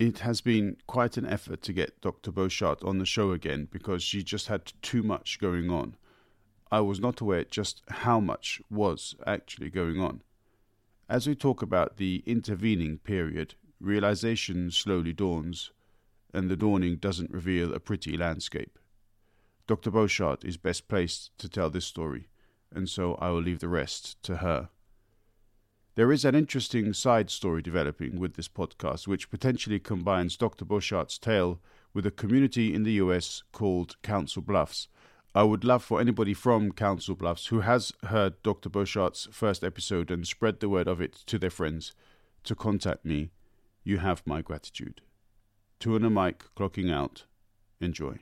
it has been quite an effort to get Dr. Boshart on the show again because she just had too much going on. I was not aware just how much was actually going on. As we talk about the intervening period, realization slowly dawns, and the dawning doesn't reveal a pretty landscape. Dr. Boshart is best placed to tell this story, and so I will leave the rest to her. There is an interesting side story developing with this podcast, which potentially combines Dr. Boshart's tale with a community in the US called Council Bluffs. I would love for anybody from Council Bluffs who has heard Dr. Boshart's first episode and spread the word of it to their friends to contact me. You have my gratitude. Two on a mic, clocking out. Enjoy.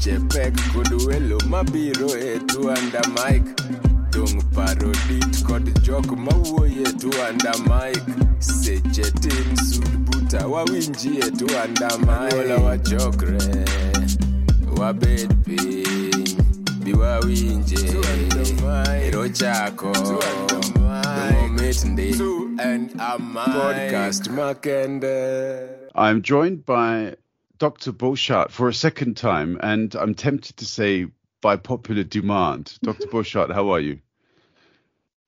Dong weche kod mabiro e tuanda mike Dong paro dit kod jok mawuoye tuanda mike Seche tin sud buta wawinji e tuanda mike wachokre. Wabed piny bi wawinje. Ero chako. Dong omit ndi. And a podcast makende. I'm joined by Dr. Boshart for a second time, and I'm tempted to say by popular demand. Dr. Boshart, how are you?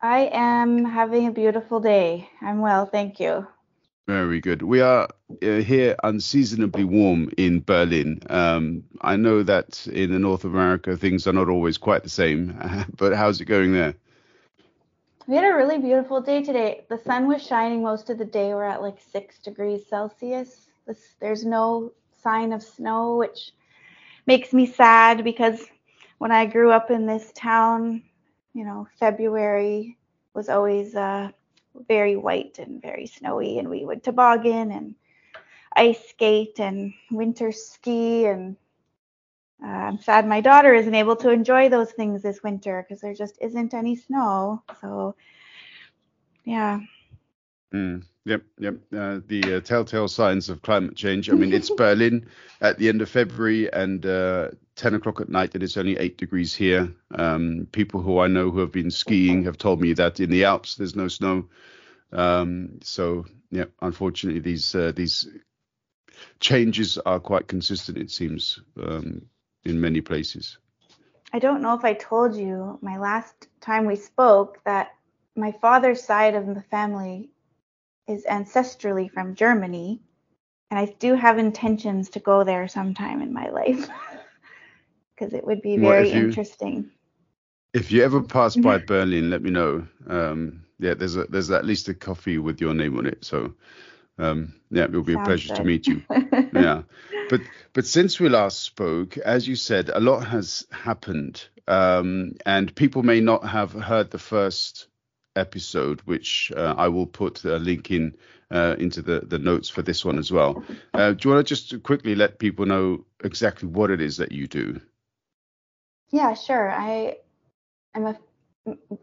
I am having a beautiful day. I'm well, thank you. Very good. We are uh, here unseasonably warm in Berlin. Um, I know that in the North America things are not always quite the same, but how's it going there? We had a really beautiful day today. The sun was shining most of the day. We're at like six degrees Celsius. This, there's no sign of snow, which makes me sad because when I grew up in this town, you know, February was always uh, very white and very snowy, and we would toboggan and ice skate and winter ski. And uh, I'm sad my daughter isn't able to enjoy those things this winter because there just isn't any snow. So, yeah. Mm, yep, yep. Uh, the uh, telltale signs of climate change. I mean, it's Berlin at the end of February and uh, 10 o'clock at night, and it's only 8 degrees here. Um, people who I know who have been skiing have told me that in the Alps there's no snow. Um, so, yeah, unfortunately, these uh, these changes are quite consistent, it seems, um, in many places. I don't know if I told you my last time we spoke that my father's side of the family is ancestrally from Germany, and I do have intentions to go there sometime in my life because it would be Well, very if you- interesting. If you ever pass by Berlin, let me know. Um, yeah, there's a, there's at least a coffee with your name on it. So, um, yeah, it will be a Sounds pleasure to meet you. yeah but but since we last spoke as you said a lot has happened um and people may not have heard the first episode which uh, i will put a link in uh, into the the notes for this one as well uh, do you want to just quickly let people know exactly what it is that you do Yeah, sure. I am a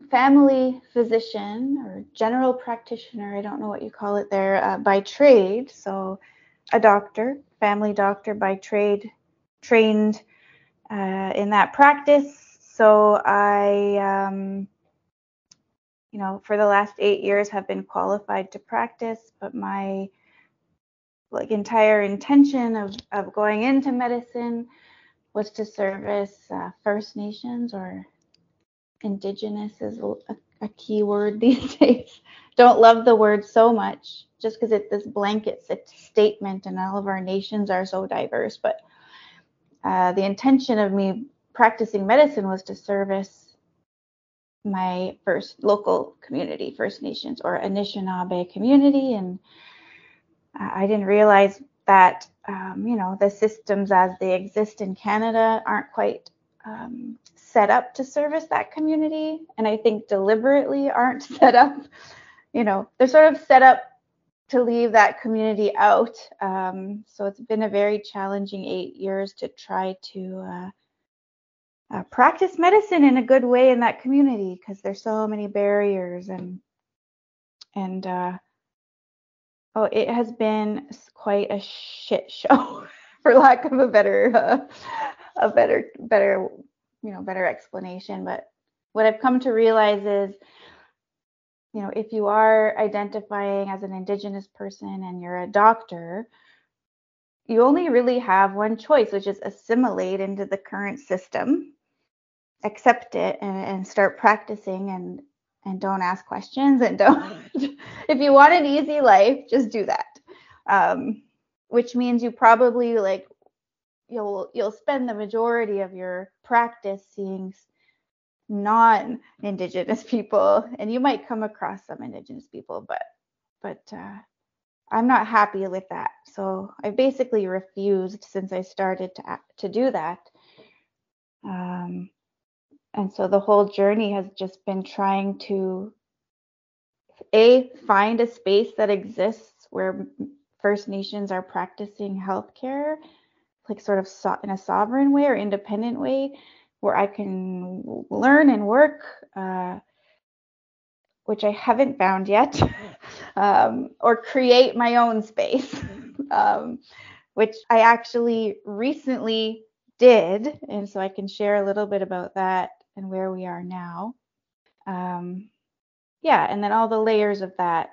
family physician or general practitioner. I don't know what you call it there uh, by trade. So, a doctor, family doctor by trade, trained uh, in that practice. So, I, um, you know, for the last eight years have been qualified to practice, but my like entire intention of, of going into medicine was to service uh, First Nations or Indigenous is a, a key word these days. Don't love the word so much just because it's this blanket statement and all of our nations are so diverse. But uh, the intention of me practicing medicine was to service my first local community, First Nations or Anishinaabe community. And I didn't realize that um, you know the systems as they exist in Canada aren't quite um, set up to service that community, and I think deliberately aren't set up. You know, they're sort of set up to leave that community out. Um, so it's been a very challenging eight years to try to uh, uh, practice medicine in a good way in that community because there's so many barriers and and uh, oh, it has been quite a shit show, for lack of a better uh, a better better you know better explanation. But what i've come to realize is you know if you are identifying as an indigenous person and you're a doctor you only really have one choice which is assimilate into the current system accept it and, and start practicing and and don't ask questions and don't if you want an easy life just do that. Um, which means you probably like you'll you'll spend the majority of your practice seeing non-indigenous people and you might come across some indigenous people but but uh, i'm not happy with that. So i basically refused since i started to to do that. Um, and so the whole journey has just been trying to a find a space that exists where first nations are practicing healthcare like sort of so- in a sovereign way or independent way where I can learn and work, uh, which I haven't found yet, um, or create my own space, um, which I actually recently did. And so I can share a little bit about that and where we are now. Um, yeah, and then all the layers of that,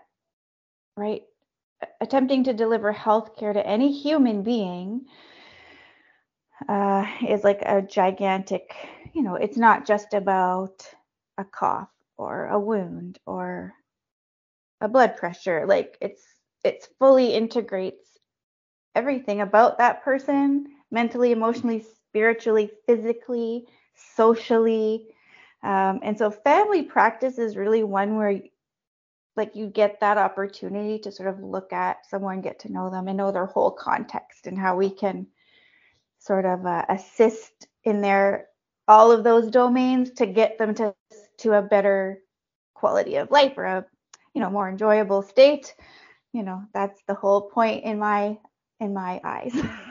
right? Attempting to deliver healthcare to any human being uh, is like a gigantic, you know, it's not just about a cough or a wound or a blood pressure. Like it's it's fully integrates everything about that person mentally, emotionally, spiritually, physically, socially. Um, and so family practice is really one where like you get that opportunity to sort of look at someone, get to know them and know their whole context and how we can sort of uh, assist in their all of those domains to get them to to a better quality of life or a you know more enjoyable state you know that's the whole point in my in my eyes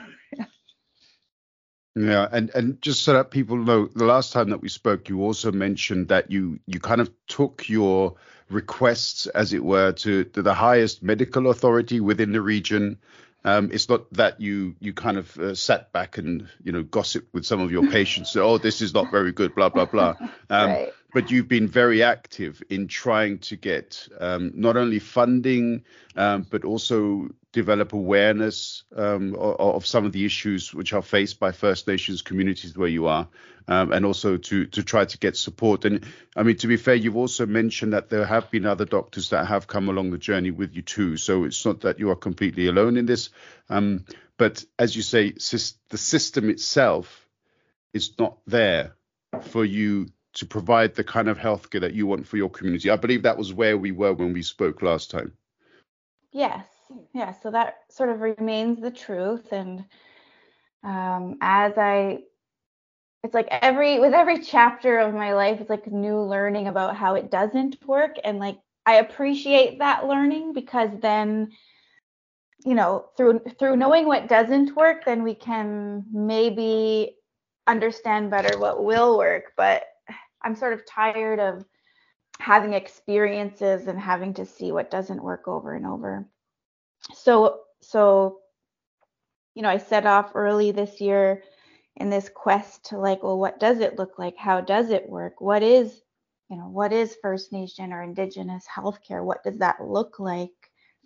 yeah and and just so that people know the last time that we spoke you also mentioned that you you kind of took your requests as it were to, to the highest medical authority within the region um, it's not that you you kind of uh, sat back and you know gossip with some of your patients. oh, this is not very good, blah blah blah. Um, right. But you've been very active in trying to get um, not only funding, um, but also develop awareness um, of, of, some of the issues which are faced by First Nations communities where you are, um, and also to to try to get support. And I mean, to be fair, you've also mentioned that there have been other doctors that have come along the journey with you too. So it's not that you are completely alone in this. Um, but as you say, the system itself is not there for you to provide the kind of healthcare that you want for your community. I believe that was where we were when we spoke last time. Yes, yeah. So that sort of remains the truth, and um, as I, it's like every with every chapter of my life, it's like new learning about how it doesn't work, and like I appreciate that learning because then you know through through knowing what doesn't work then we can maybe understand better what will work but I'm sort of tired of having experiences and having to see what doesn't work over and over. So so you know, I set off early this year in this quest to like, well, what does it look like? How does it work? What is, you know, what is First Nation or Indigenous healthcare? What does that look like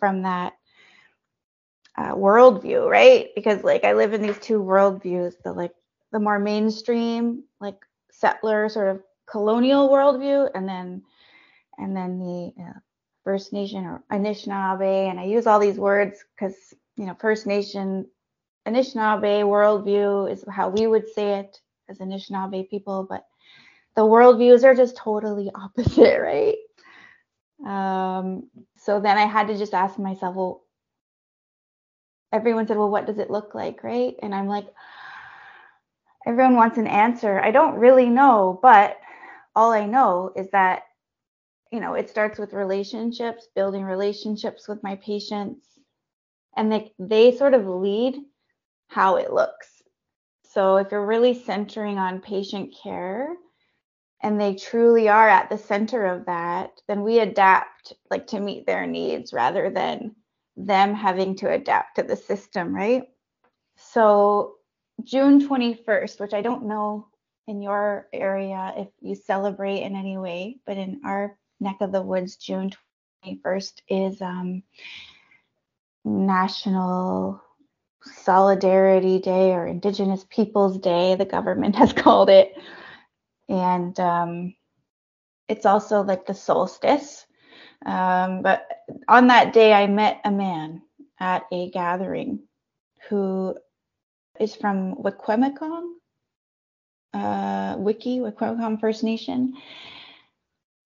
from that uh, worldview, right? Because like I live in these two worldviews, the like the more mainstream, like settler sort of colonial worldview and then and then the uh, First Nation or Anishinaabe, and I use all these words because you know First Nation Anishinaabe worldview is how we would say it as Anishinaabe people, but the worldviews are just totally opposite, right? Um, so then I had to just ask myself, well, everyone said, well, what does it look like, right? And I'm like, everyone wants an answer. I don't really know, but all I know is that, you know, it starts with relationships, building relationships with my patients, and they, they sort of lead how it looks. So if you're really centering on patient care and they truly are at the center of that, then we adapt like to meet their needs rather than them having to adapt to the system, right? So June 21st, which I don't know in your area if you celebrate in any way, but in our neck of the woods, June 21st is um, National Solidarity Day or Indigenous Peoples Day, the government has called it. And um, it's also like the solstice. Um, but on that day, I met a man at a gathering who is from Wikwemikong, uh, Wiki, Wikwemikong First Nation.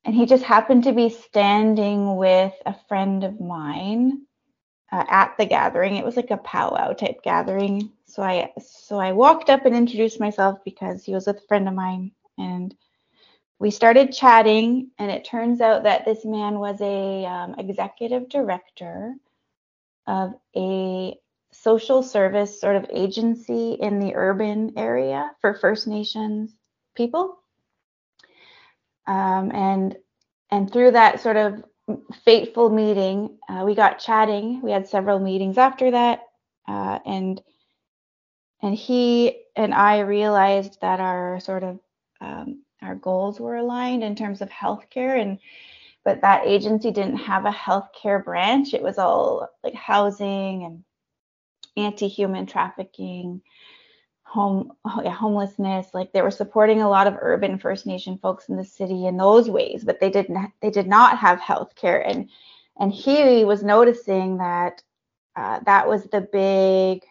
And he just happened to be standing with a friend of mine uh, at the gathering. It was like a powwow type gathering. So I so I walked up and introduced myself because he was with a friend of mine, and we started chatting. And it turns out that this man was a um, executive director of a social service sort of agency in the urban area for First Nations people. Um, and and through that sort of fateful meeting, uh, we got chatting. We had several meetings after that, uh, and and he and I realized that our sort of um, our goals were aligned in terms of healthcare, and but that agency didn't have a healthcare branch. It was all like housing and anti-human trafficking, home yeah, homelessness. Like they were supporting a lot of urban First Nation folks in the city in those ways, but they didn't they did not have health care. And and he was noticing that uh, that was the big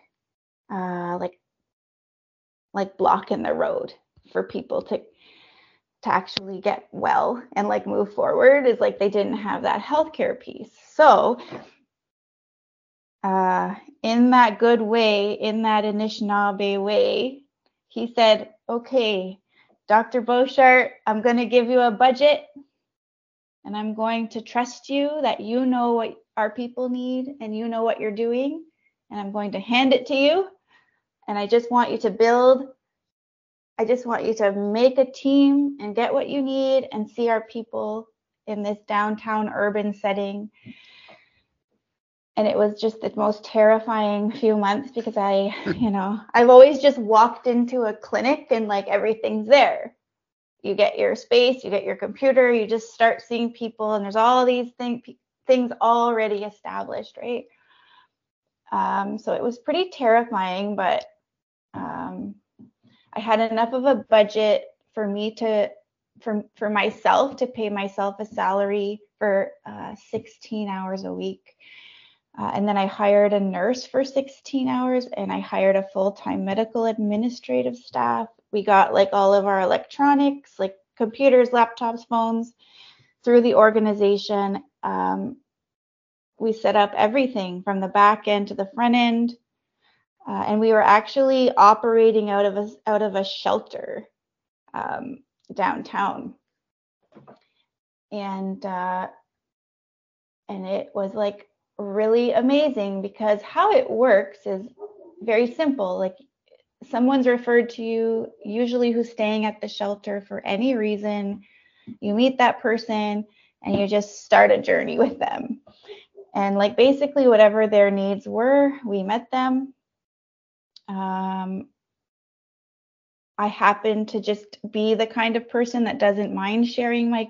uh, like like block in the road for people to to actually get well and like move forward is like they didn't have that healthcare piece. So uh, in that good way, in that Anishinaabe way, he said, okay, Dr. Boshart, I'm going to give you a budget and I'm going to trust you that you know what our people need and you know what you're doing. And I'm going to hand it to you. And I just want you to build, I just want you to make a team and get what you need and see our people in this downtown urban setting and it was just the most terrifying few months because I, you know, I've always just walked into a clinic and like everything's there. You get your space, you get your computer, you just start seeing people, and there's all these thing, things already established, right? Um, so it was pretty terrifying, but um, I had enough of a budget for me to, for for myself to pay myself a salary for uh, 16 hours a week uh, and then I hired a nurse for 16 hours and I hired a full time medical administrative staff. We got like all of our electronics, like computers, laptops, phones through the organization. Um, we set up everything from the back end to the front end. Uh, and we were actually operating out of a, out of a shelter um, downtown. And uh, and it was like really amazing because how it works is very simple. Like someone's referred to you, usually who's staying at the shelter for any reason. You meet that person and you just start a journey with them. And like basically whatever their needs were, we met them. Um, I happen to just be the kind of person that doesn't mind sharing my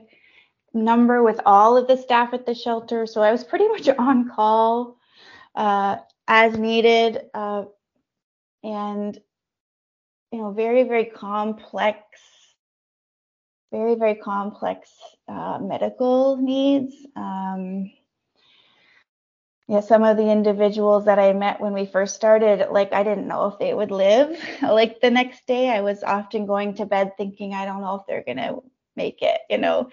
number with all of the staff at the shelter. So I was pretty much on call uh, as needed. Uh, and, you know, very, very complex, very, very complex uh, medical needs. Um, yeah, some of the individuals that I met when we first started, like I didn't know if they would live. like the next day, I was often going to bed thinking, I don't know if they're to make it, you know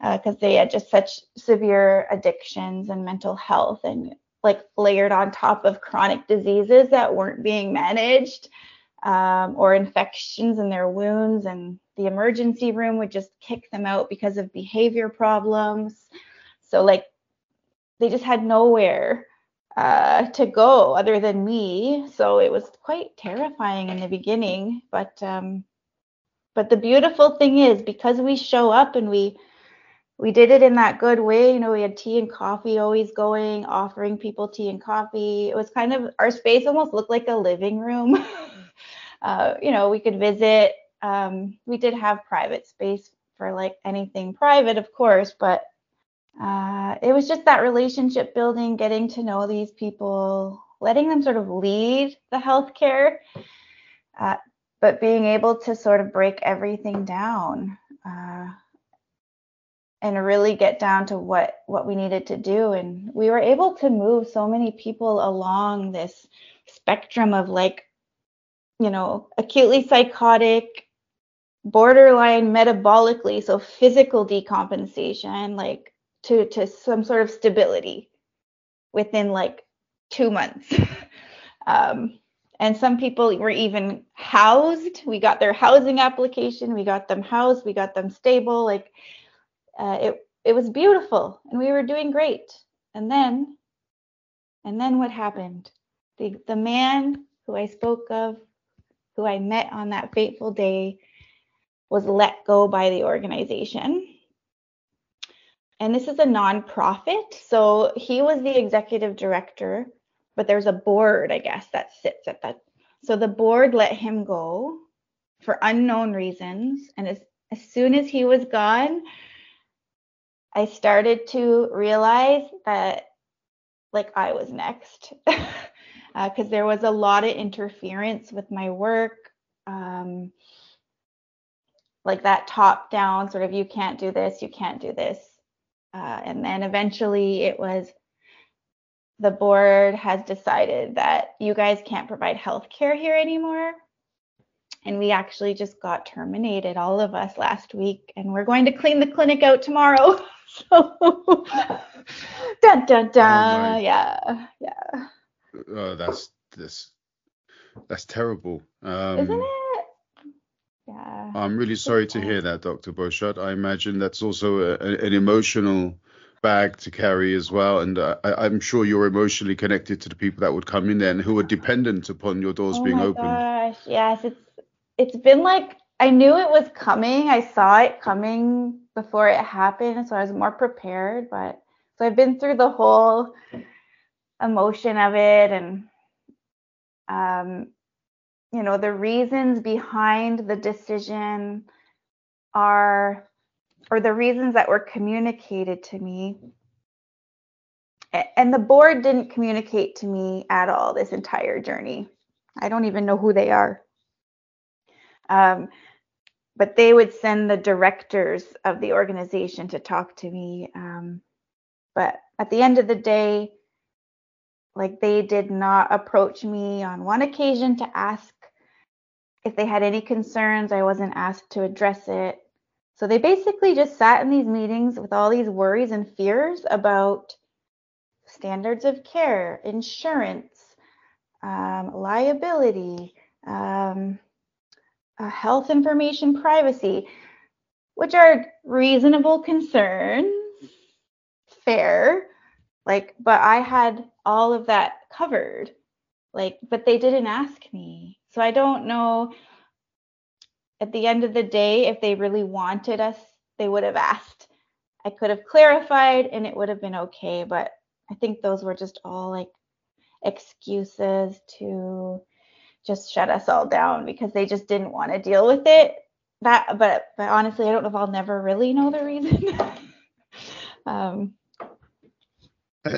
because uh, they had just such severe addictions and mental health and like layered on top of chronic diseases that weren't being managed um, or infections in their wounds and the emergency room would just kick them out because of behavior problems. So like they just had nowhere uh, to go other than me. So it was quite terrifying in the beginning but um, but the beautiful thing is because we show up and we we did it in that good way. You know, we had tea and coffee always going, offering people tea and coffee. It was kind of our space almost looked like a living room. uh, you know, we could visit Um, we did have private space for like anything private, of course, but uh, it was just that relationship building, getting to know these people, letting them sort of lead the healthcare, uh, but being able to sort of break everything down uh, and really get down to what what we needed to do. And we were able to move so many people along this spectrum of like, you know, acutely psychotic, borderline metabolically, so physical decompensation, like to to some sort of stability within like two months. um, and some people were even housed. We got their housing application. We got them housed. We got them stable. Like uh, it, it was beautiful, and we were doing great. And then, and then what happened? The the man who I spoke of, who I met on that fateful day, was let go by the organization and this is a nonprofit. So he was the executive director, but there's a board, I guess, that sits at that. So the board let him go for unknown reasons. And as, as soon as he was gone, I started to realize that like I was next because uh, there was a lot of interference with my work. Um, like that top down sort of you can't do this, you can't do this uh, and then eventually it was the board has decided that you guys can't provide health care here anymore. And we actually just got terminated, all of us last week, and we're going to clean the clinic out tomorrow. so, dun dun dun, oh yeah, yeah. Oh, that's this, that's terrible. Um, Isn't it? Yeah. I'm really sorry to hear that, Dr. Beauchamp. I imagine that's also a, an emotional bag to carry as well. And uh, I, am sure you're emotionally connected to the people that would come in there and who are dependent upon your doors oh being my opened. Gosh, yes, it's it's been like I knew it was coming. I saw it coming before it happened, so I was more prepared. But so I've been through the whole emotion of it, and um, you know the reasons behind the decision are or the reasons that were communicated to me and the board didn't communicate to me at all this entire journey i don't even know who they are um, but they would send the directors of the organization to talk to me um, but at the end of the day like they did not approach me on one occasion to ask if they had any concerns, I wasn't asked to address it. So they basically just sat in these meetings with all these worries and fears about standards of care, insurance, um, liability, um, uh, health information privacy, which are reasonable concerns, fair. Like, but I had all of that covered. Like, but they didn't ask me. So I don't know at the end of the day if they really wanted us, they would have asked. I could have clarified and it would have been okay, but I think those were just all like excuses to just shut us all down because they just didn't want to deal with it. That but but honestly, I don't know if I'll never really know the reason. um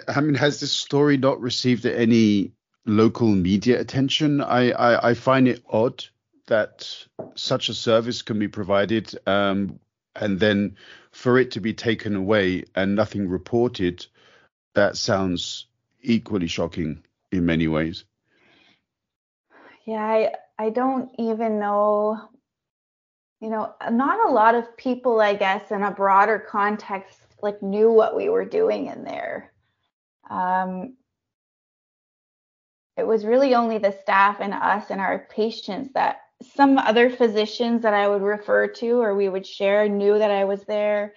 I mean, has this story not received any local media attention. I, I, I find it odd that such a service can be provided um, and then for it to be taken away and nothing reported, that sounds equally shocking in many ways. Yeah, I, I don't even know. You know, not a lot of people, I guess, in a broader context, like knew what we were doing in there. Um, it was really only the staff and us and our patients that some other physicians that I would refer to or we would share knew that I was there.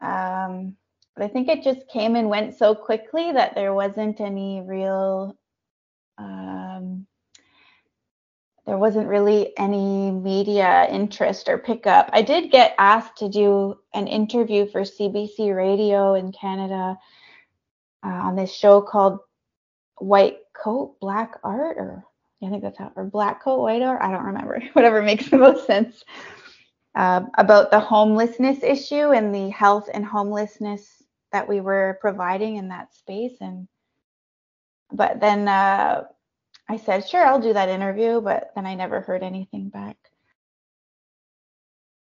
Um, but I think it just came and went so quickly that there wasn't any real, um, there wasn't really any media interest or pickup. I did get asked to do an interview for CBC Radio in Canada uh, on this show called White Coat Black Art or I think that's how, or black coat, white or I don't remember, whatever makes the most sense, uh, about the homelessness issue and the health and homelessness that we were providing in that space. And, but then uh, I said, sure, I'll do that interview, but then I never heard anything back.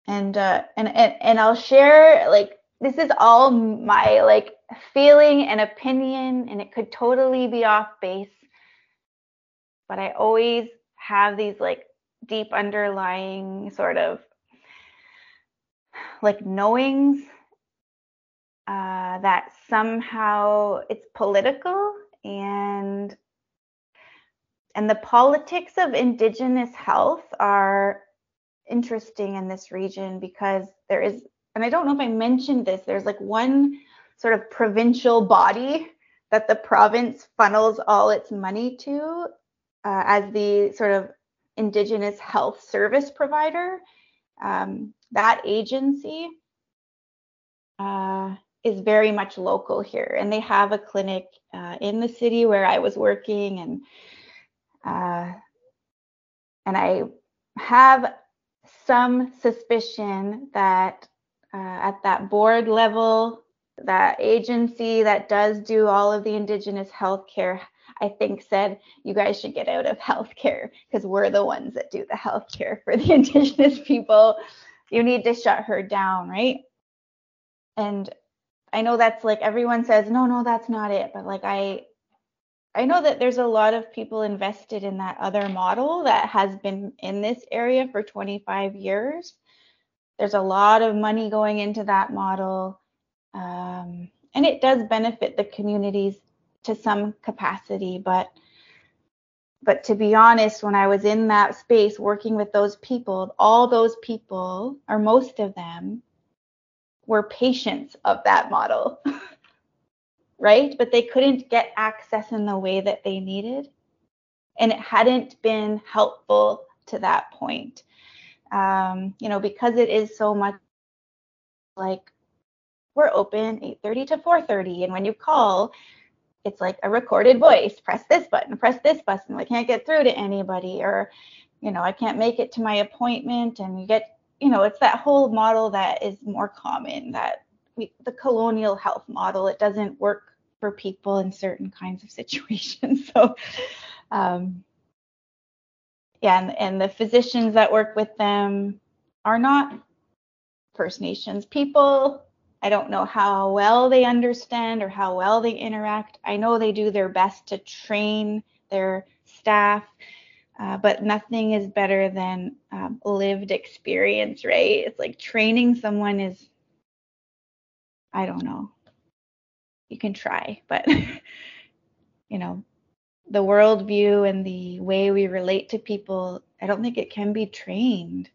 And, uh, and, and, and I'll share like, this is all my like feeling and opinion, and it could totally be off base but I always have these like deep underlying sort of like knowings uh, that somehow it's political and and the politics of indigenous health are interesting in this region because there is and I don't know if I mentioned this there's like one sort of provincial body that the province funnels all its money to uh, as the sort of Indigenous health service provider. Um, that agency uh, is very much local here, and they have a clinic uh, in the city where I was working, and uh, and I have some suspicion that uh, at that board level, that agency that does do all of the Indigenous healthcare I think said you guys should get out of healthcare because we're the ones that do the healthcare for the indigenous people. You need to shut her down, right? And I know that's like everyone says, no, no, that's not it. But like I I know that there's a lot of people invested in that other model that has been in this area for 25 years. There's a lot of money going into that model. Um, and it does benefit the communities to some capacity but but to be honest when i was in that space working with those people all those people or most of them were patients of that model right? But they couldn't get access in the way that they needed. And it hadn't been helpful to that point. Um, you know because it is so much like we're open 8:30 to 4:30 and when you call it's like a recorded voice. Press this button press this button. I can't get through to anybody. Or you know i can't make it to my appointment. And you get you know it's that whole model that is more common that the colonial health model it doesn't work for people in certain kinds of situations so um, yeah and, and the physicians that work with them are not first nations people I don't know how well they understand or how well they interact. I know they do their best to train their staff, uh, but nothing is better than um, lived experience, right? It's like training someone is, I don't know. You can try, but you know, the worldview and the way we relate to people, I don't think it can be trained.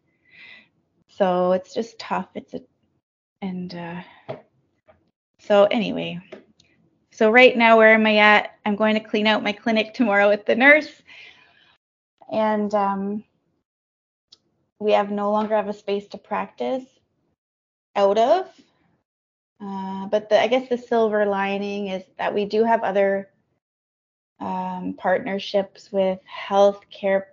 So it's just tough. It's a and uh, so anyway, so right now, where am I at? I'm going to clean out my clinic tomorrow with the nurse, and um, we have no longer have a space to practice out of. Uh, but the, I guess the silver lining is that we do have other um, partnerships with healthcare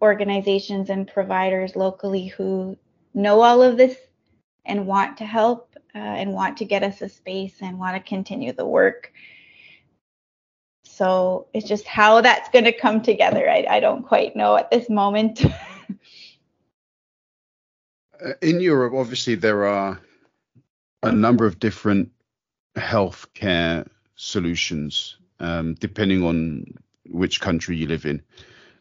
organizations and providers locally who know all of this and want to help uh, and want to get us a space and want to continue the work. So it's just how that's going to come together. I, I don't quite know at this moment. Uh, in Europe, obviously, there are a number of different healthcare solutions, um, depending on which country you live in.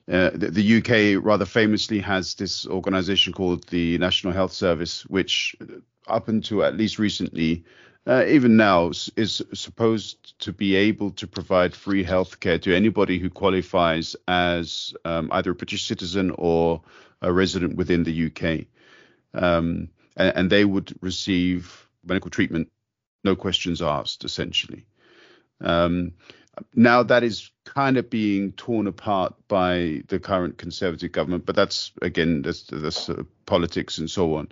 Uh, the, the, UK rather famously has this organization called the National Health Service, which up until at least recently, uh, even now, is supposed to be able to provide free healthcare to anybody who qualifies as um, either a British citizen or a resident within the UK. Um, and, and, they would receive medical treatment, no questions asked, essentially. Um, now that is kind of being torn apart by the current conservative government, but that's again that's, that's uh, politics and so on.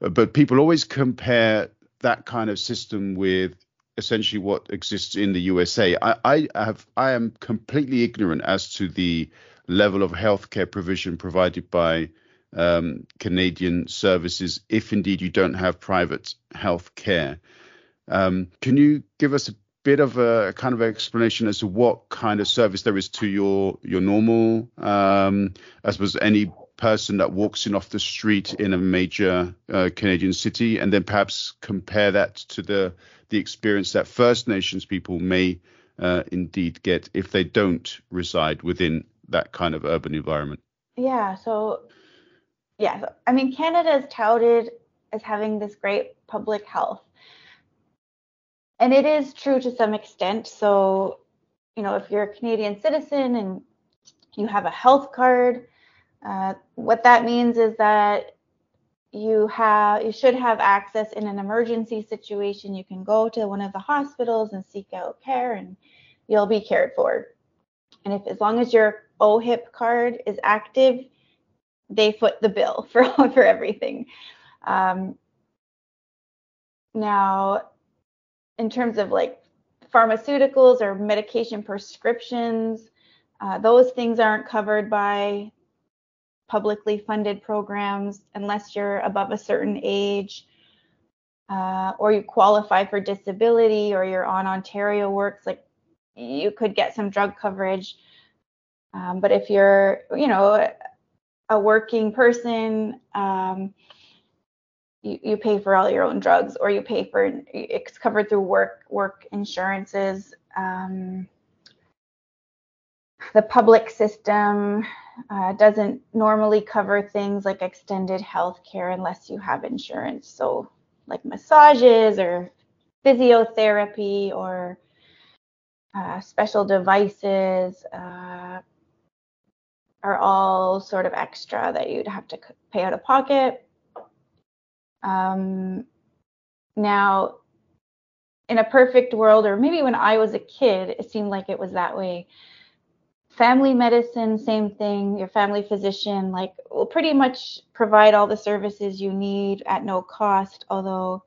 But people always compare that kind of system with essentially what exists in the USA. I, I have I am completely ignorant as to the level of healthcare provision provided by um, Canadian services if indeed you don't have private health care. Um, can you give us a bit of a kind of explanation as to what kind of service there is to your your normal, um, I suppose, any person that walks in off the street in a major uh, Canadian city, and then perhaps compare that to the the experience that First Nations people may uh, indeed get if they don't reside within that kind of urban environment. Yeah. So, yeah. I mean, Canada is touted as having this great public health and it is true to some extent. So, you know, if you're a Canadian citizen and you have a health card, uh, what that means is that you have you should have access in an emergency situation. You can go to one of the hospitals and seek out care, and you'll be cared for. And if as long as your OHIP card is active, they foot the bill for for everything. Um, now, in terms of like pharmaceuticals or medication prescriptions, uh, those things aren't covered by publicly funded programs unless you're above a certain age uh, or you qualify for disability or you're on Ontario Works, like you could get some drug coverage. Um, but if you're, you know, a working person, um, you, you pay for all your own drugs or you pay for it's covered through work work insurances um, the public system uh, doesn't normally cover things like extended health care unless you have insurance. So like massages or physiotherapy or uh, special devices uh, are all sort of extra that you'd have to pay out of pocket um, now, in a perfect world, or maybe when I was a kid, it seemed like it was that way. Family medicine, same thing. Your family physician, like, will pretty much provide all the services you need at no cost. Although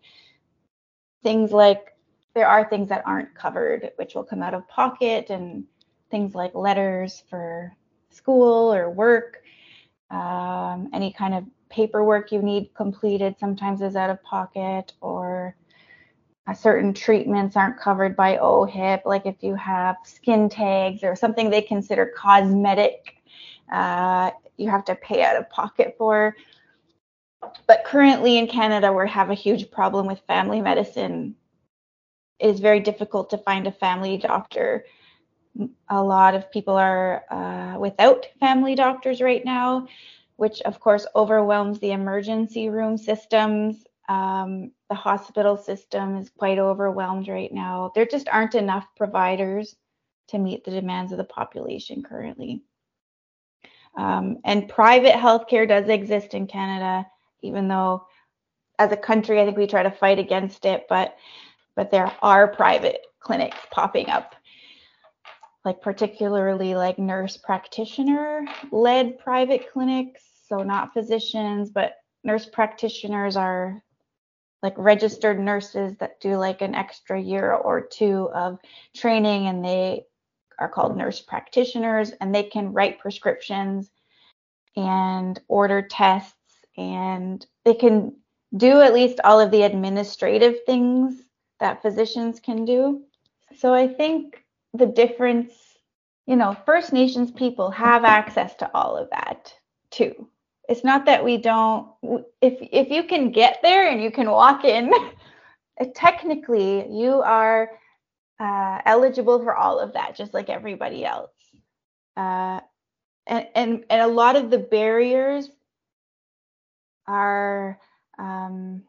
things like there are things that aren't covered, which will come out of pocket, and things like letters for school or work, um, any kind of paperwork you need completed sometimes is out of pocket or certain treatments aren't covered by OHIP, like if you have skin tags or something they consider cosmetic, uh, you have to pay out of pocket for. But currently in Canada, we have a huge problem with family medicine. It is very difficult to find a family doctor. A lot of people are uh, without family doctors right now which of course overwhelms the emergency room systems. Um, the hospital system is quite overwhelmed right now. There just aren't enough providers to meet the demands of the population currently. Um, and private healthcare does exist in Canada, even though as a country, I think we try to fight against it, but but there are private clinics popping up like particularly like nurse practitioner led private clinics so not physicians, but nurse practitioners are like registered nurses that do like an extra year or two of training and they are called nurse practitioners and they can write prescriptions and order tests and they can do at least all of the administrative things that physicians can do. So I think the difference, you know, First Nations people have access to all of that too. It's not that we don't if if you can get there and you can walk in technically you are uh, eligible for all of that just like everybody else. Uh, and, and and a lot of the barriers are um,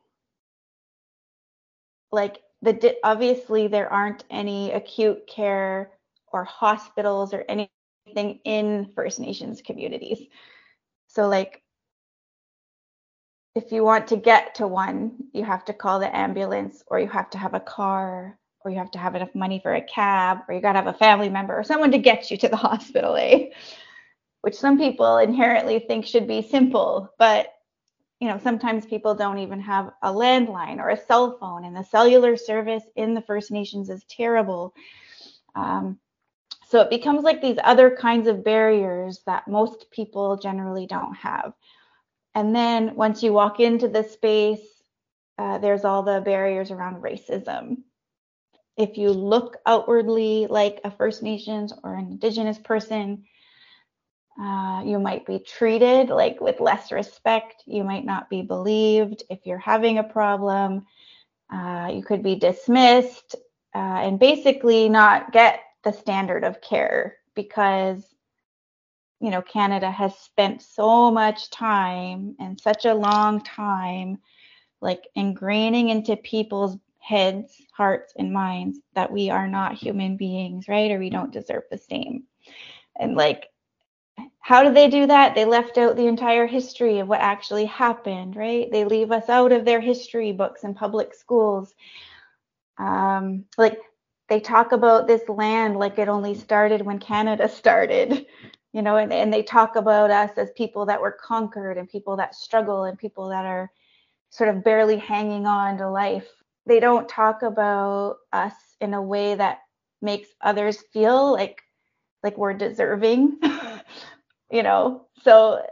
like the obviously there aren't any acute care or hospitals or anything in First Nations communities. So like if you want to get to one, you have to call the ambulance or you have to have a car or you have to have enough money for a cab or you got to have a family member or someone to get you to the hospital, eh? Which some people inherently think should be simple, but you know, sometimes people don't even have a landline or a cell phone, and the cellular service in the First Nations is terrible. Um, So it becomes like these other kinds of barriers that most people generally don't have. And then once you walk into the space, uh, there's all the barriers around racism. If you look outwardly like a First Nations or an Indigenous person, uh, you might be treated like with less respect. You might not be believed. If you're having a problem, uh, you could be dismissed uh, and basically not get the standard of care because you know Canada has spent so much time and such a long time like ingraining into people's heads, hearts and minds that we are not human beings, right? Or we don't deserve the same. And like how do they do that? They left out the entire history of what actually happened, right? They leave us out of their history books in public schools. Um, like they talk about this land like it only started when Canada started, you know, and, and they talk about us as people that were conquered and people that struggle and people that are sort of barely hanging on to life. They don't talk about us in a way that makes others feel like like we're deserving, you know. So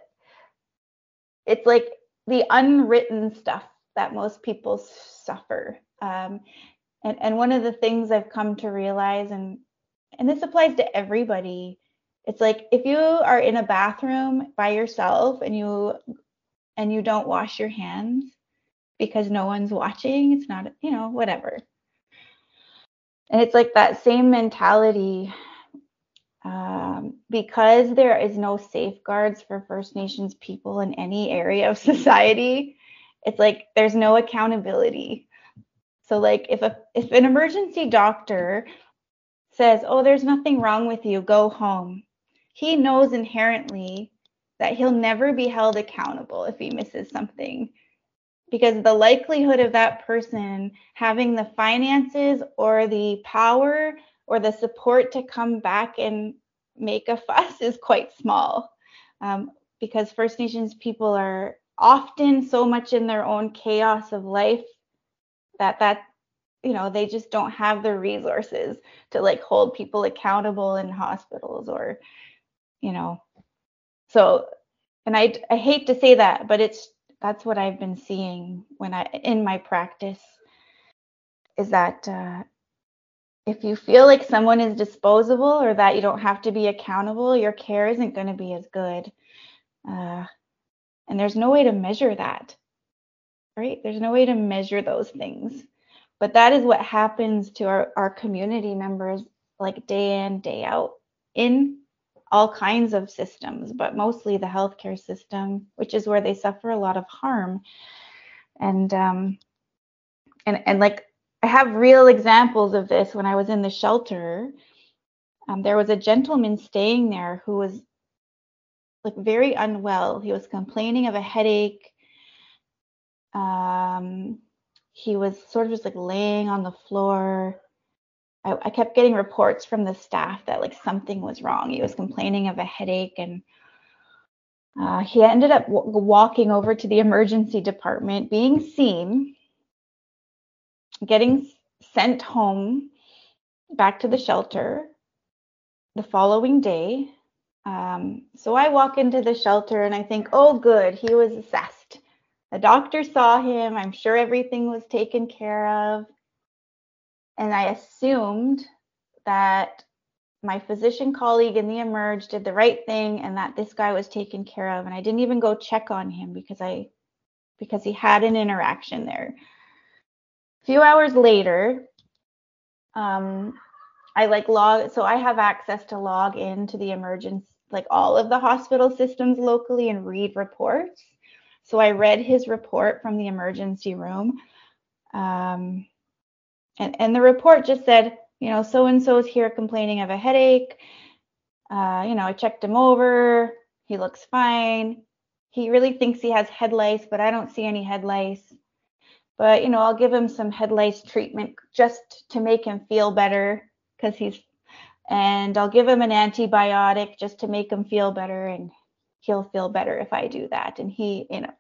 it's like the unwritten stuff that most people suffer. Um, and and one of the things I've come to realize, and and this applies to everybody, it's like if you are in a bathroom by yourself and you and you don't wash your hands because no one's watching, it's not you know whatever. And it's like that same mentality um, because there is no safeguards for First Nations people in any area of society, it's like there's no accountability. So like if a if an emergency doctor says, "Oh, there's nothing wrong with you, go home." He knows inherently that he'll never be held accountable if he misses something because the likelihood of that person having the finances or the power or the support to come back and make a fuss is quite small. Um, because First Nations people are often so much in their own chaos of life that that you know they just don't have the resources to like hold people accountable in hospitals or you know. So and I I hate to say that but it's that's what I've been seeing when I in my practice is that uh, if you feel like someone is disposable or that you don't have to be accountable, your care isn't going to be as good. Uh, and there's no way to measure that, right? There's no way to measure those things. But that is what happens to our, our community members, like day in, day out, in all kinds of systems, but mostly the healthcare system, which is where they suffer a lot of harm. And um, and and like I have real examples of this when I was in the shelter. Um, there was a gentleman staying there who was like very unwell. He was complaining of a headache. Um, he was sort of just like laying on the floor. I, I kept getting reports from the staff that like something was wrong. He was complaining of a headache and uh, he ended up w- walking over to the emergency department, being seen getting sent home back to the shelter the following day. Um, so I walk into the shelter and I think, oh, good, he was assessed. The doctor saw him. I'm sure everything was taken care of. And I assumed that my physician colleague in the emerge did the right thing and that this guy was taken care of and i didn't even go check on him because i because he had an interaction there few hours later, um, I like log, so I have access to log into the emergency, like all of the hospital systems locally and read reports. So I read his report from the emergency room. Um, and, and the report just said, you know, so and so is here complaining of a headache. Uh, you know, I checked him over. He looks fine. He really thinks he has head lice, but I don't see any head lice but you know i'll give him some head lice treatment just to make him feel better because he's and i'll give him an antibiotic just to make him feel better and he'll feel better if i do that and he you know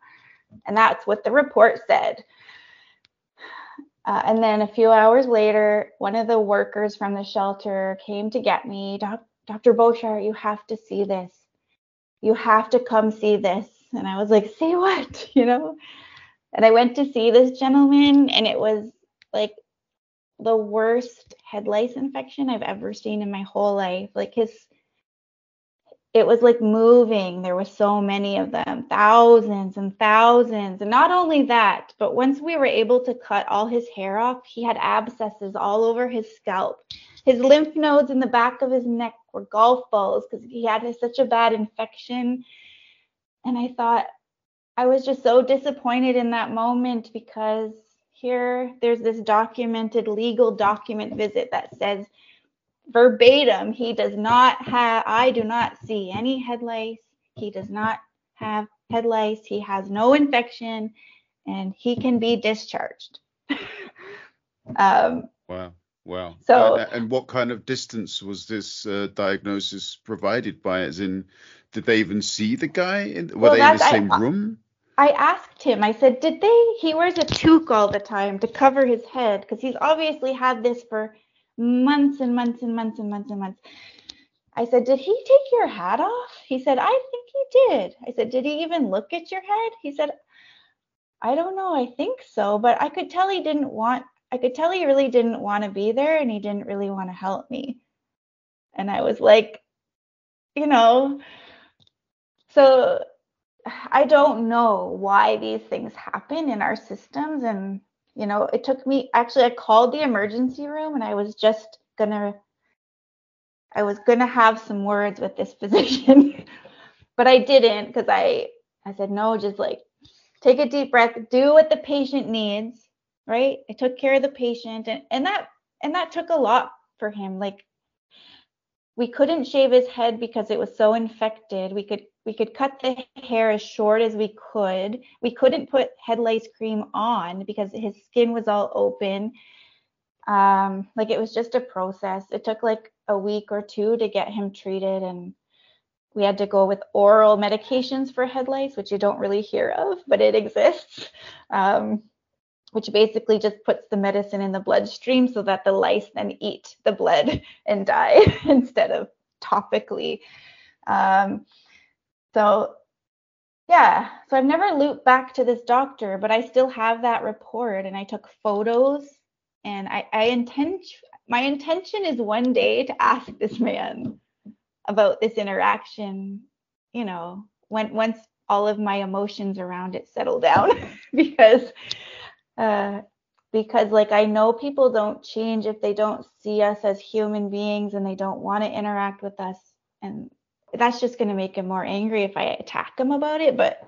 and that's what the report said Uh, and then a few hours later, one of the workers from the shelter came to get me. Doc, Dr. Boshart, you have to see this. You have to come see this. And I was like, see what? You know? And I went to see this gentleman, and it was like the worst head lice infection I've ever seen in my whole life. Like his it was like moving. There were so many of them, thousands and thousands. And not only that, but once we were able to cut all his hair off, he had abscesses all over his scalp. His lymph nodes in the back of his neck were golf balls because he had such a bad infection. And I thought, I was just so disappointed in that moment because here there's this documented legal document visit that says verbatim, he does not have, I do not see any head lice. He does not have head lice. He has no infection and he can be discharged. um, wow. Wow. So, uh, and what kind of distance was this uh, diagnosis provided by? As in, did they even see the guy? In, were well, they in the same I, room? I asked him. I said, "Did they?" He wears a toque all the time to cover his head because he's obviously had this for months and months and months and months and months. I said, Did he take your hat off? He said, I think he did. I said, Did he even look at your head? He said, I don't know. I think so. But I could tell he didn't want, I could tell he really didn't want to be there and he didn't really want to help me. And I was like, you know, so I don't know why these things happen in our systems. And you know, it took me actually I called the emergency room and I was just gonna I was gonna have some words with this physician, but I didn't because I I said no, just like take a deep breath, do what the patient needs, right? I took care of the patient and and that and that took a lot for him. Like we couldn't shave his head because it was so infected. We could we could cut the hair as short as we could. We couldn't put head lice cream on because his skin was all open. Um, like it was just a process. It took like a week or two to get him treated, and we had to go with oral medications for head lice, which you don't really hear of, but it exists. Um, which basically just puts the medicine in the bloodstream so that the lice then eat the blood and die instead of topically. Um, so yeah, so I've never looped back to this doctor, but I still have that report and I took photos and I, I intend my intention is one day to ask this man about this interaction, you know, when once all of my emotions around it settle down. Because uh because like I know people don't change if they don't see us as human beings and they don't want to interact with us and that's just going to make him more angry if I attack him about it. But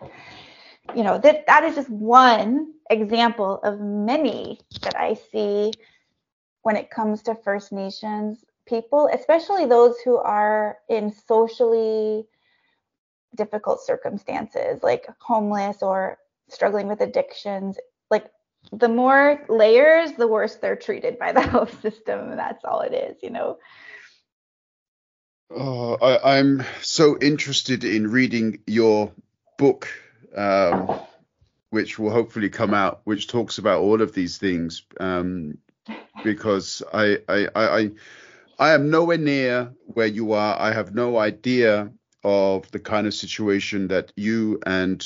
you know that that is just one example of many that I see when it comes to First Nations people, especially those who are in socially difficult circumstances, like homeless or struggling with addictions. Like the more layers, the worse they're treated by the health system. That's all it is, you know. Oh, I, am so interested in reading your book, um, which will hopefully come out, which talks about all of these things, um, because I, I, I, I am nowhere near where you are. I have no idea of the kind of situation that you and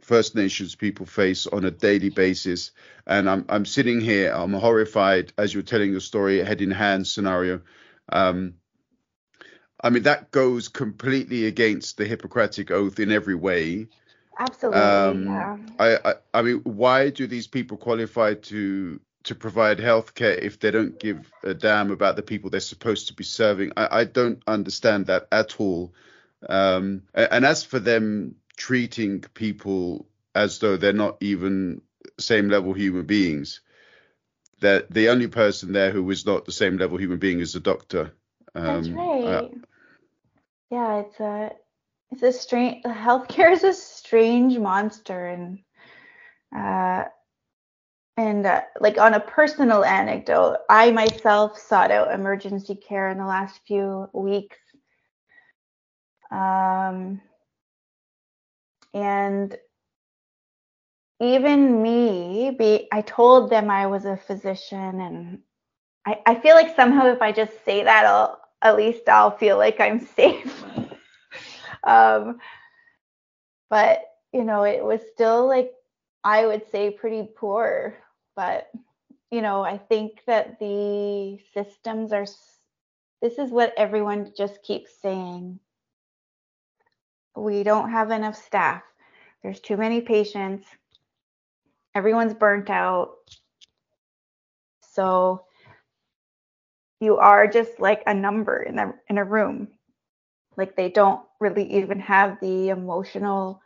First Nations people face on a daily basis. And I'm, I'm sitting here, I'm horrified as you're telling your story, head in hand scenario. Um, I mean, that goes completely against the Hippocratic Oath in every way. Absolutely. Um, yeah. I, I, I mean, why do these people qualify to to provide healthcare if they don't give a damn about the people they're supposed to be serving? I, I don't understand that at all. Um, and as for them treating people as though they're not even same level human beings, that the only person there who is not the same level human being is the doctor. Um, That's right yeah, it's a it's a strange healthcare is a strange monster and uh and uh, like on a personal anecdote, I myself sought out emergency care in the last few weeks. Um, and even me, be I told them I was a physician and I, I feel like somehow if I just say that I'll at least I'll feel like I'm safe. um, but you know, it was still like I would say pretty poor. But you know, I think that the systems are. This is what everyone just keeps saying. We don't have enough staff. There's too many patients. Everyone's burnt out. So you are just like a number in a in a room. Like they don't really even have the emotional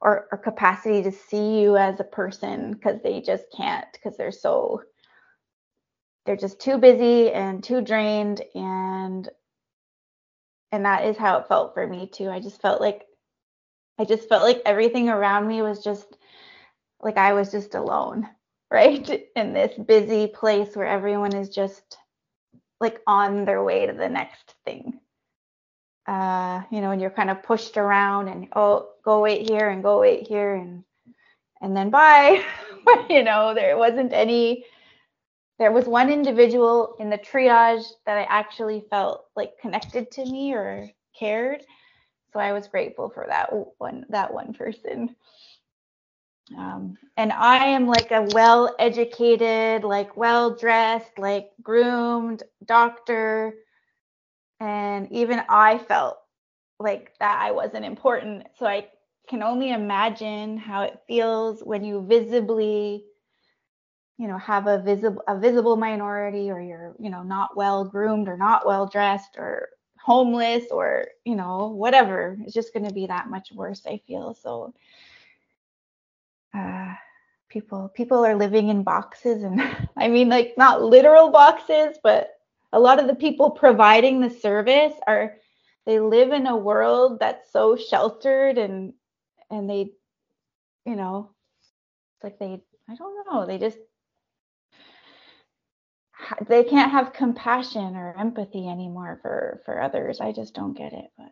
or, or capacity to see you as a person because they just can't because they're so they're just too busy and too drained and and that is how it felt for me too. I just felt like I just felt like everything around me was just like I was just alone, right? In this busy place where everyone is just like on their way to the next thing. Uh, you know, and you're kind of pushed around and oh, go wait here and go wait here and and then bye. you know, there wasn't any there was one individual in the triage that I actually felt like connected to me or cared. So I was grateful for that one that one person. Um, and I am like a well educated, like well dressed, like groomed doctor. And even I felt like that I wasn't important. So I can only imagine how it feels when you visibly, you know, have a visible a visible minority or you're, you know, not well groomed or not well dressed or homeless or, you know, whatever. It's just going to be that much worse, I feel. So people people are living in boxes and i mean like not literal boxes but a lot of the people providing the service are they live in a world that's so sheltered and and they you know it's like they i don't know they just they can't have compassion or empathy anymore for for others. I just don't get it but.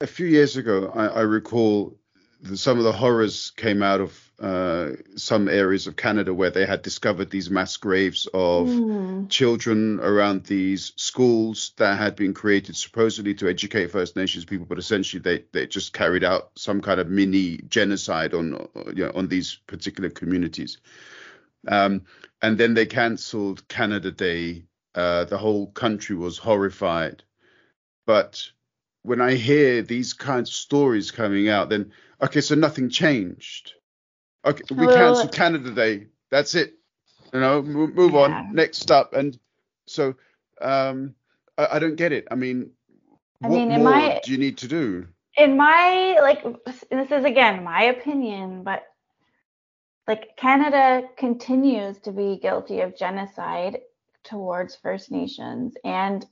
A few years ago i, I recall the, some of the horrors came out of uh, some areas of Canada where they had discovered these mass graves of mm. children around these schools that had been created supposedly to educate First Nations people, but essentially they, they just carried out some kind of mini genocide on you know, on these particular communities. Um, and then they cancelled Canada Day. Uh, the whole country was horrified. But when I hear these kinds of stories coming out, then Okay, so nothing changed. Okay, we well, cancelled Canada Day. That's it. You know, move, move yeah. on. Next up. And so um, I, I, don't get it. I mean, I what mean, more my, do you need to do? In my like, this is again my opinion, but like Canada continues to be guilty of genocide towards First Nations and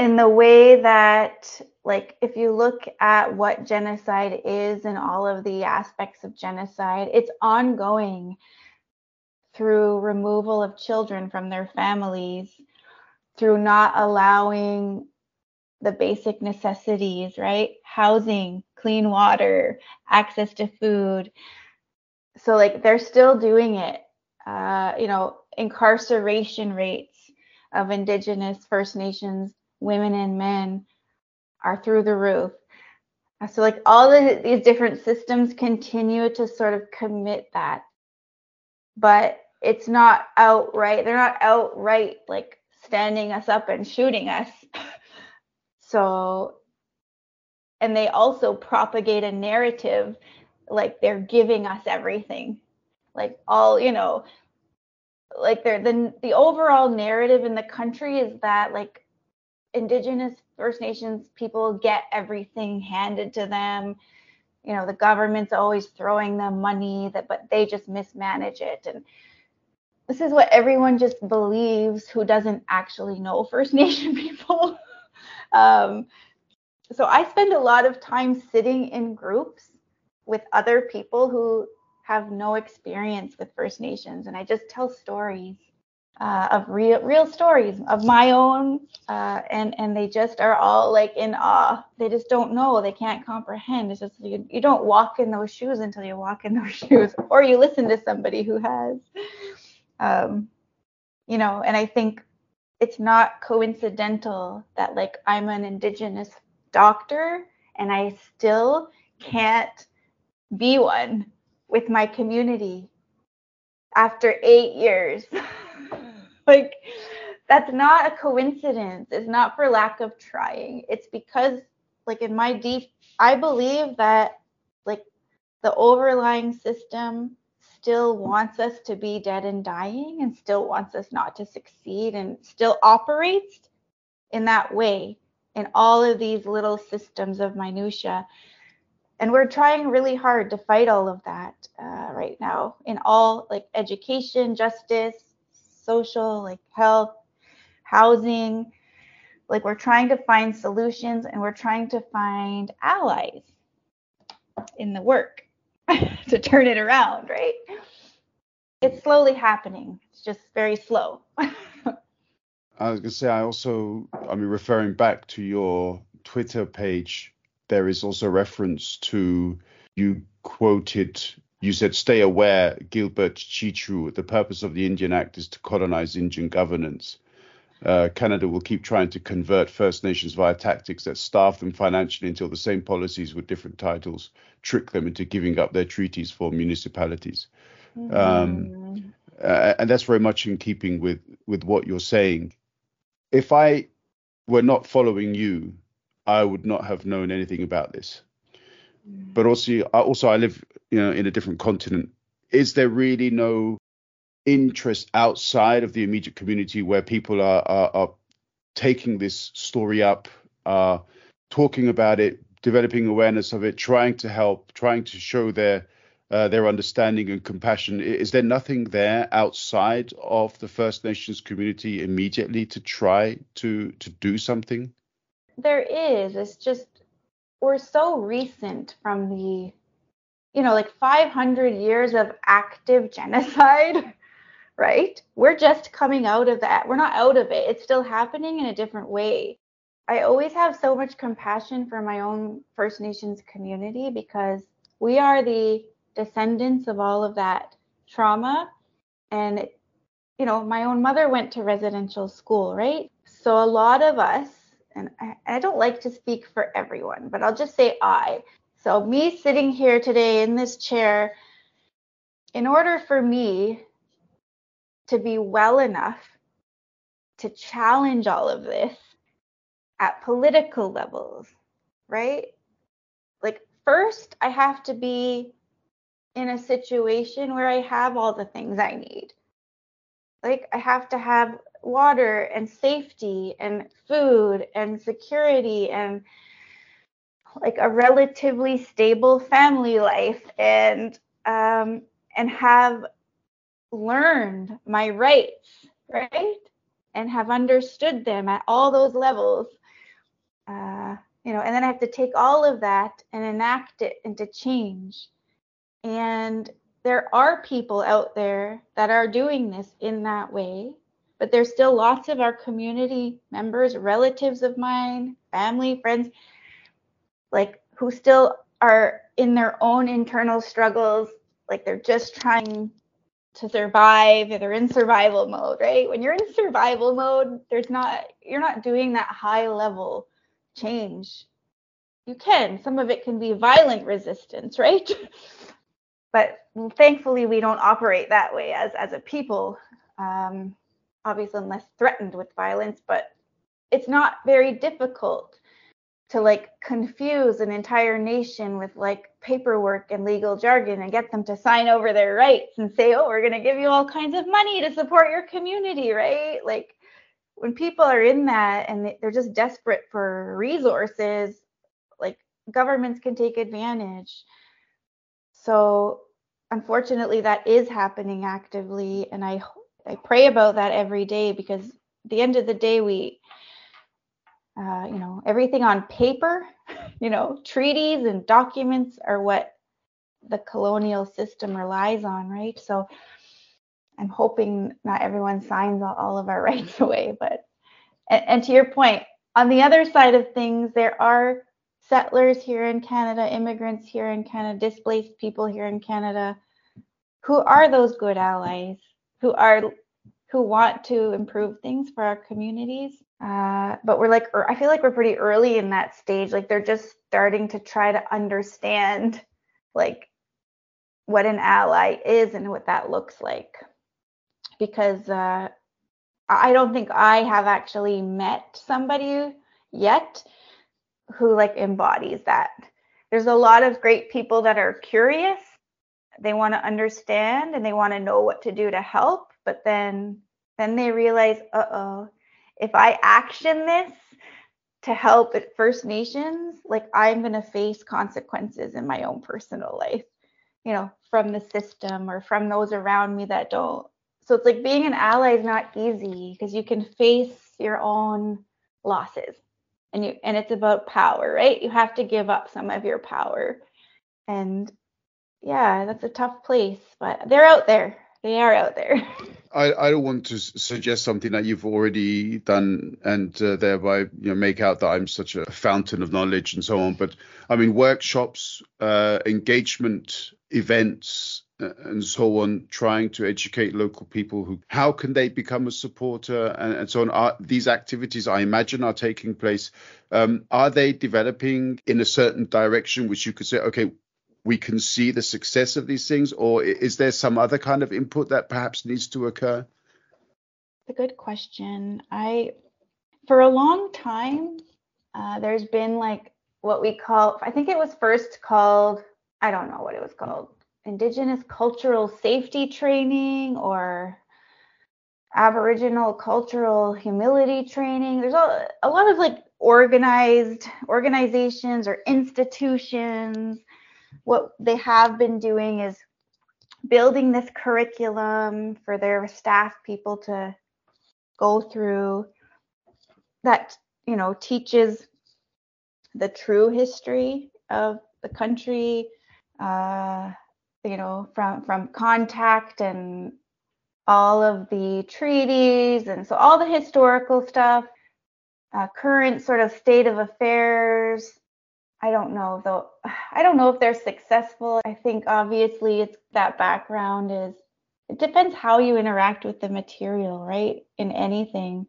in the way that like if you look at what genocide is and all of the aspects of genocide it's ongoing through removal of children from their families through not allowing the basic necessities right? Housing clean water access to food. So like they're still doing it. Uh, you know incarceration rates of indigenous first nations women and men are through the roof. So like all the, these different systems continue to sort of commit that, but it's not outright. They're not outright like standing us up and shooting us. so, and they also propagate a narrative like they're giving us everything, like all you know, like they're the the overall narrative in the country is that like indigenous first nations people get everything handed to them. You know the government's always throwing them money that but they just mismanage it. And this is what everyone just believes who doesn't actually know first nation people. Um, so i spend a lot of time sitting in groups with other people who have no experience with first nations and i just tell stories uh, of real real stories of my own, uh, and and they just are all like in awe. They just don't know. They can't comprehend. It's just you, you don't walk in those shoes until you walk in those shoes, or you listen to somebody who has. Um, you know, and I think it's not coincidental that like I'm an indigenous doctor and I still can't be one with my community after eight years. like, that's not a coincidence. It's not for lack of trying. It's because, like, in my deep, I believe that, like, the overlying system still wants us to be dead and dying and still wants us not to succeed and still operates in that way in all of these little systems of minutia and we're trying really hard to fight all of that uh, right now in all like education justice social like health housing. Like we're trying to find solutions and we're trying to find allies in the work to turn it around right? It's slowly happening. It's just very slow. I was going to say, I also, I mean, referring back to your Twitter page, there is also reference to you quoted, you said, stay aware, Gilbert Chichu, the purpose of the Indian Act is to colonize Indian governance. Uh, Canada will keep trying to convert First Nations via tactics that starve them financially until the same policies with different titles trick them into giving up their treaties for municipalities. Mm-hmm. Um, uh, and that's very much in keeping with with what you're saying if I were not following you, I would not have known anything about this. Mm. But also, also I live, you know, in a different continent. Is there really no interest outside of the immediate community where people are are, are taking this story up, uh, talking about it, developing awareness of it, trying to help, trying to show their uh, their understanding and compassion. Is there nothing there outside of the First Nations community immediately to try to to do something? There is. It's just we're so recent from the, you know, like 500 years of active genocide, right? We're just coming out of that. We're not out of it. It's still happening in a different way. I always have so much compassion for my own First Nations community because we are the descendants of all of that trauma. And, you know, my own mother went to residential school, right? So a lot of us, and I, don't like to speak for everyone, but I'll just say I. So, me sitting here today in this chair, in order for me to be well enough to challenge all of this at political levels, right? Like, first, I have to be in a situation where I have all the things I need. Like I have to have water and safety and food and security and like a relatively stable family life and um, and have learned my rights, right? And have understood them at all those levels. Uh, you know, and then I have to take all of that and enact it into change. And there are people out there that are doing this in that way, but there's still lots of our community members, relatives of mine, family, friends, like who still are in their own internal struggles, like they're just trying to survive, they're in survival mode, right? When you're in survival mode, there's not you're not doing that high level change. You can. Some of it can be violent resistance, right? but thankfully we don't operate that way as as a people um, obviously unless threatened with violence but it's not very difficult to like confuse an entire nation with like paperwork and legal jargon and get them to sign over their rights and say oh we're going to give you all kinds of money to support your community right? Like when people are in that and they're just desperate for resources like governments can take advantage. So unfortunately, that is happening actively, and I I pray about that every day because at the end of the day, we uh, you know everything on paper, you know treaties and documents are what the colonial system relies on, right? So I'm hoping not everyone signs all of our rights away, but and, and to your point, on the other side of things, there are settlers here in Canada, immigrants here in Canada, displaced people here in Canada who are those good allies, who are who want to improve things for our communities. Uh, but we're like, I feel like we're pretty early in that stage. Like they're just starting to try to understand like what an ally is and what that looks like. Because uh, I don't think I have actually met somebody yet who like embodies that. There's a lot of great people that are curious. They want to understand and they want to know what to do to help, but then then they realize, uh-oh, if I action this to help First Nations, like I'm going to face consequences in my own personal life, you know, from the system or from those around me that don't so it's like being an ally is not easy because you can face your own losses. And you and it's about power, right? You have to give up some of your power. And yeah, that's a tough place, but they're out there. They are out there. I, I don't want to suggest something that you've already done and uh, thereby you know make out that I'm such a fountain of knowledge and so on. But I mean workshops, uh, engagement events, and so on, trying to educate local people who how can they become a supporter and, and so on. Are these activities I imagine are taking place? Um, are they developing in a certain direction which you could say, okay, we can see the success of these things, or is there some other kind of input that perhaps needs to occur? It's a good question. I for a long time, uh, there's been like what we call I think it was first called I don't know what it was called indigenous cultural safety training or aboriginal cultural humility training there's a, a lot of like organized organizations or institutions what they have been doing is building this curriculum for their staff people to go through that you know teaches the true history of the country uh, you know, from from contact and all of the treaties and so all the historical stuff, uh, current sort of state of affairs. I don't know though. I don't know if they're successful. I think obviously it's that background is. It depends how you interact with the material, right? In anything,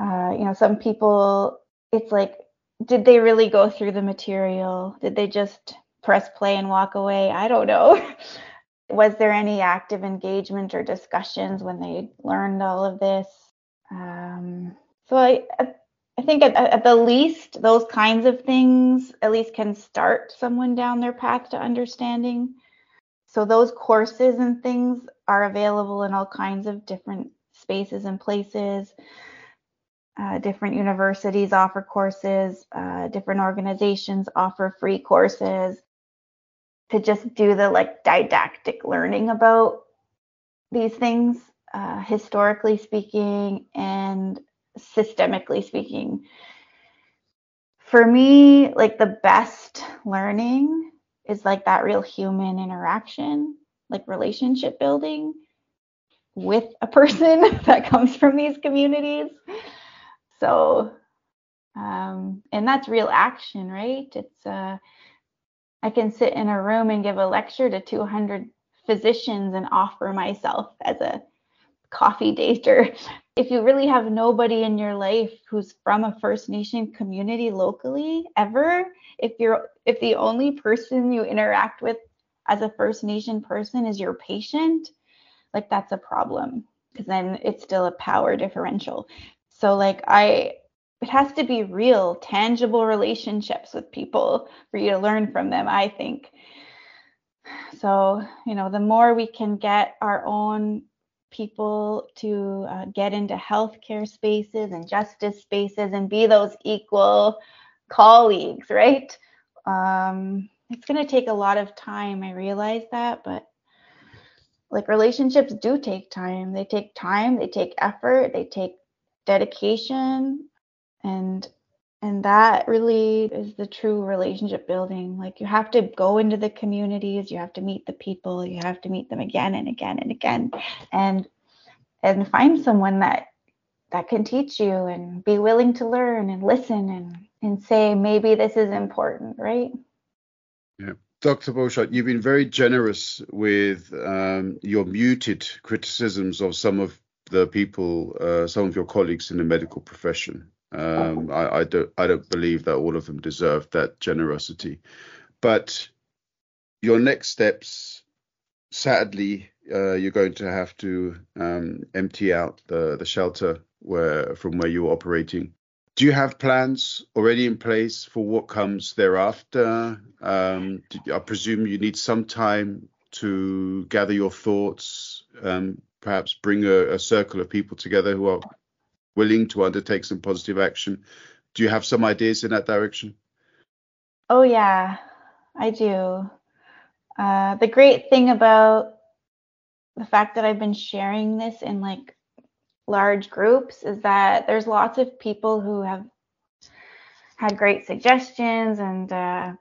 uh, you know, some people it's like, did they really go through the material? Did they just press play and walk away. I don't know. Was there any active engagement or discussions when they learned all of this? Um, so I, I think at, at the least, those kinds of things at least can start someone down their path to understanding. So those courses and things are available in all kinds of different spaces and places. Uh, different universities offer courses, uh, different organizations offer free courses to just do the like didactic learning about these things, uh, historically speaking and systemically speaking. For me, like the best learning is like that real human interaction, like relationship building with a person that comes from these communities. So, um, and that's real action, right? It's uh, I can sit in a room and give a lecture to 200 physicians and offer myself as a coffee dater. If you really have nobody in your life who's from a First Nation community locally ever, if you're if the only person you interact with as a First Nation person is your patient, like that's a problem because then it's still a power differential. So like I it has to be real, tangible relationships with people for you to learn from them, I think. So, you know, the more we can get our own people to uh, get into healthcare spaces and justice spaces and be those equal colleagues, right? Um, it's going to take a lot of time. I realize that, but like relationships do take time. They take time, they take effort, they take dedication and and that really is the true relationship building like you have to go into the communities you have to meet the people you have to meet them again and again and again and and find someone that that can teach you and be willing to learn and listen and and say maybe this is important, right? Yeah. Dr. Boshart, you've been very generous with um, your muted criticisms of some of the people, uh, some of your colleagues in the medical profession. Um, I, I, don't, I don't believe that all of them deserve that generosity. But your next steps, sadly, uh, you're going to have to um, empty out the, the shelter where from where you're operating. Do you have plans already in place for what comes thereafter? Um, I presume you need some time to gather your thoughts, um, perhaps bring a, a circle of people together who are willing to undertake some positive action. Do you have some ideas in that direction? Oh, yeah, I do. Uh, the great thing about the fact that I've been sharing this in like large groups is that there's lots of people who have had great suggestions and uh,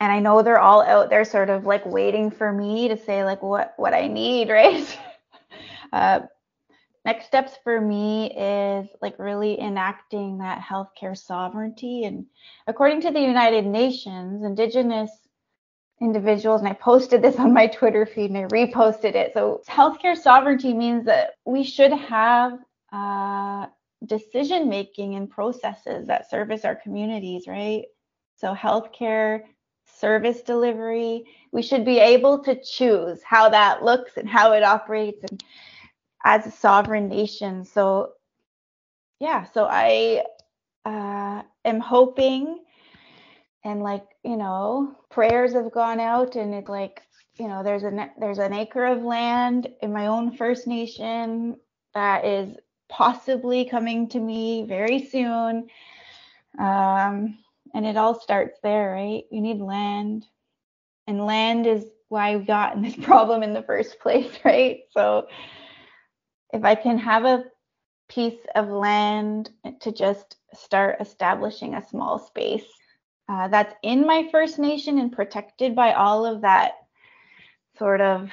and I know they're all out there sort of like waiting for me to say like what what I need, right? uh, next steps for me is like really enacting that healthcare sovereignty and according to the United Nations, indigenous individuals, and I posted this on my Twitter feed and I reposted it. So, healthcare sovereignty means that we should have uh, decision making and processes that service our communities, right? So, healthcare service delivery, we should be able to choose how that looks and how it operates and as a sovereign nation. So, yeah, so I uh, am hoping and like you know prayers have gone out and it's like you know there's a there's an acre of land in my own first nation that is possibly coming to me very soon. Um, and it all starts there right? You need land. And land is why we got in this problem in the first place right? So if i can have a piece of land to just start establishing a small space uh, that's in my First Nation and protected by all of that sort of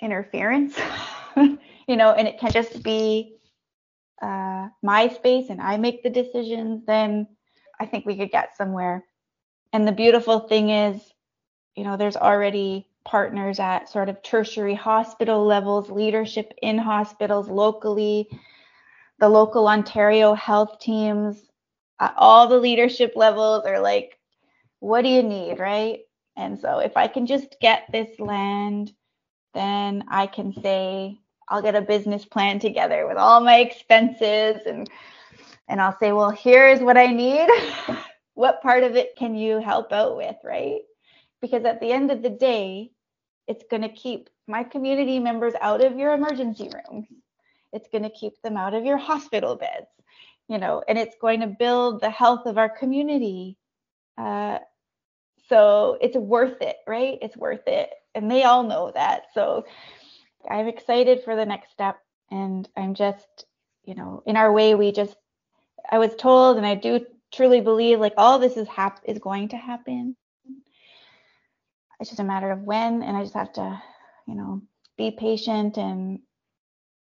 interference, you know, and it can just be uh, my space and I make the decisions, then I think we could get somewhere. And the beautiful thing is, you know, there's already partners at sort of tertiary hospital levels, leadership in hospitals locally, the local Ontario health teams, uh, all the leadership levels are like, what do you need, right? And so if I can just get this land, then I can say I'll get a business plan together with all my expenses and and I'll say, well, here's what I need. what part of it can you help out with, right? Because at the end of the day, it's going to keep my community members out of your emergency rooms. It's going to keep them out of your hospital beds you know, and it's going to build the health of our community. Uh, so it's worth it, right? It's worth it. And they all know that. So I'm excited for the next step. And I'm just, you know, in our way, we just, I was told, and I do truly believe like all this is hap- is going to happen. It's just a matter of when, and I just have to, you know, be patient and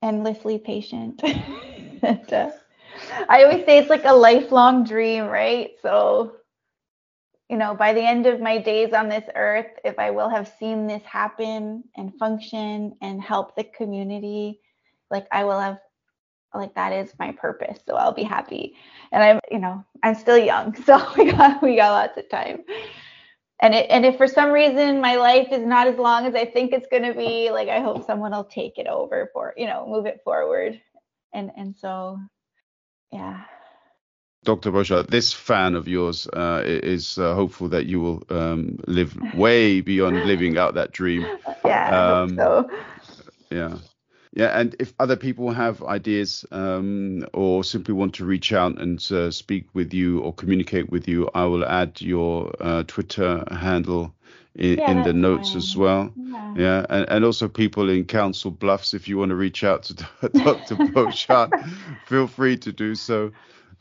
endlessly patient. and, uh, I always say it's like a lifelong dream, right? So, you know, by the end of my days on this earth, if I will have seen this happen and function and help the community, like I will have like that is my purpose. So I'll be happy. And I'm, you know, I'm still young, so we got we got lots of time. And it, and if for some reason my life is not as long as I think it's going to be, like I hope someone will take it over for, you know, move it forward. And and so yeah. Dr. Boshart, this fan of yours uh, is uh, hopeful that you will um, live way beyond living out that dream. Yeah, um, so. Yeah. Yeah, and if other people have ideas um, or simply want to reach out and uh, speak with you or communicate with you, I will add your uh, Twitter handle in, yeah, in the notes fine. as well. Yeah, yeah. And, and also people in Council Bluffs, if you want to reach out to Dr. Boshart, feel free to do so.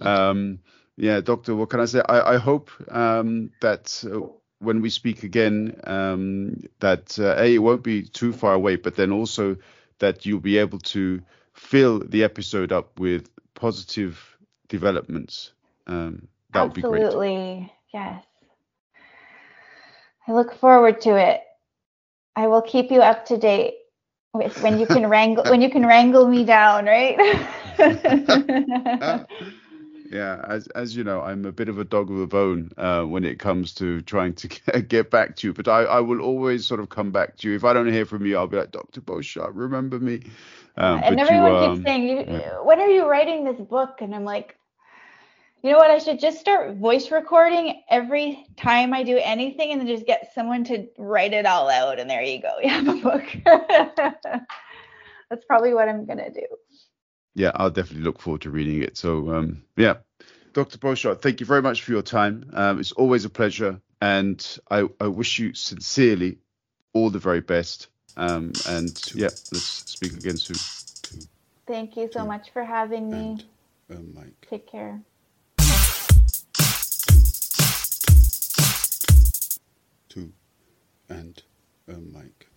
Um, yeah, Doctor, what can I say? I, I hope um, that uh, when we speak again, um, that uh, A, it won't be too far away, but then also that you'll be able to fill the episode up with positive developments. Um, that would be great. Absolutely. Yes. I look forward to it. I will keep you up to date with when you can wrangle when you can wrangle me down, right? yeah, as as you know, I'm a bit of a dog of a bone uh, when it comes to trying to get back to you. But I, I will always sort of come back to you. If I don't hear from you, I'll be like, Dr. Boshart, remember me. Um, and everyone you, keeps um, saying, you, yeah. "When are you writing this book?" And I'm like, you know what? I should just start voice recording every time I do anything and then just get someone to write it all out. And there you go. You have a book. That's probably what I'm going to do. Yeah, I'll definitely look forward to reading it. So, um, yeah. Dr. Boshart, thank you very much for your time. Um, it's always a pleasure. And I, I wish you sincerely all the very best. Um, and yeah, let's speak again soon. Thank you so much for having me. And, uh, Take care. Two and a mic.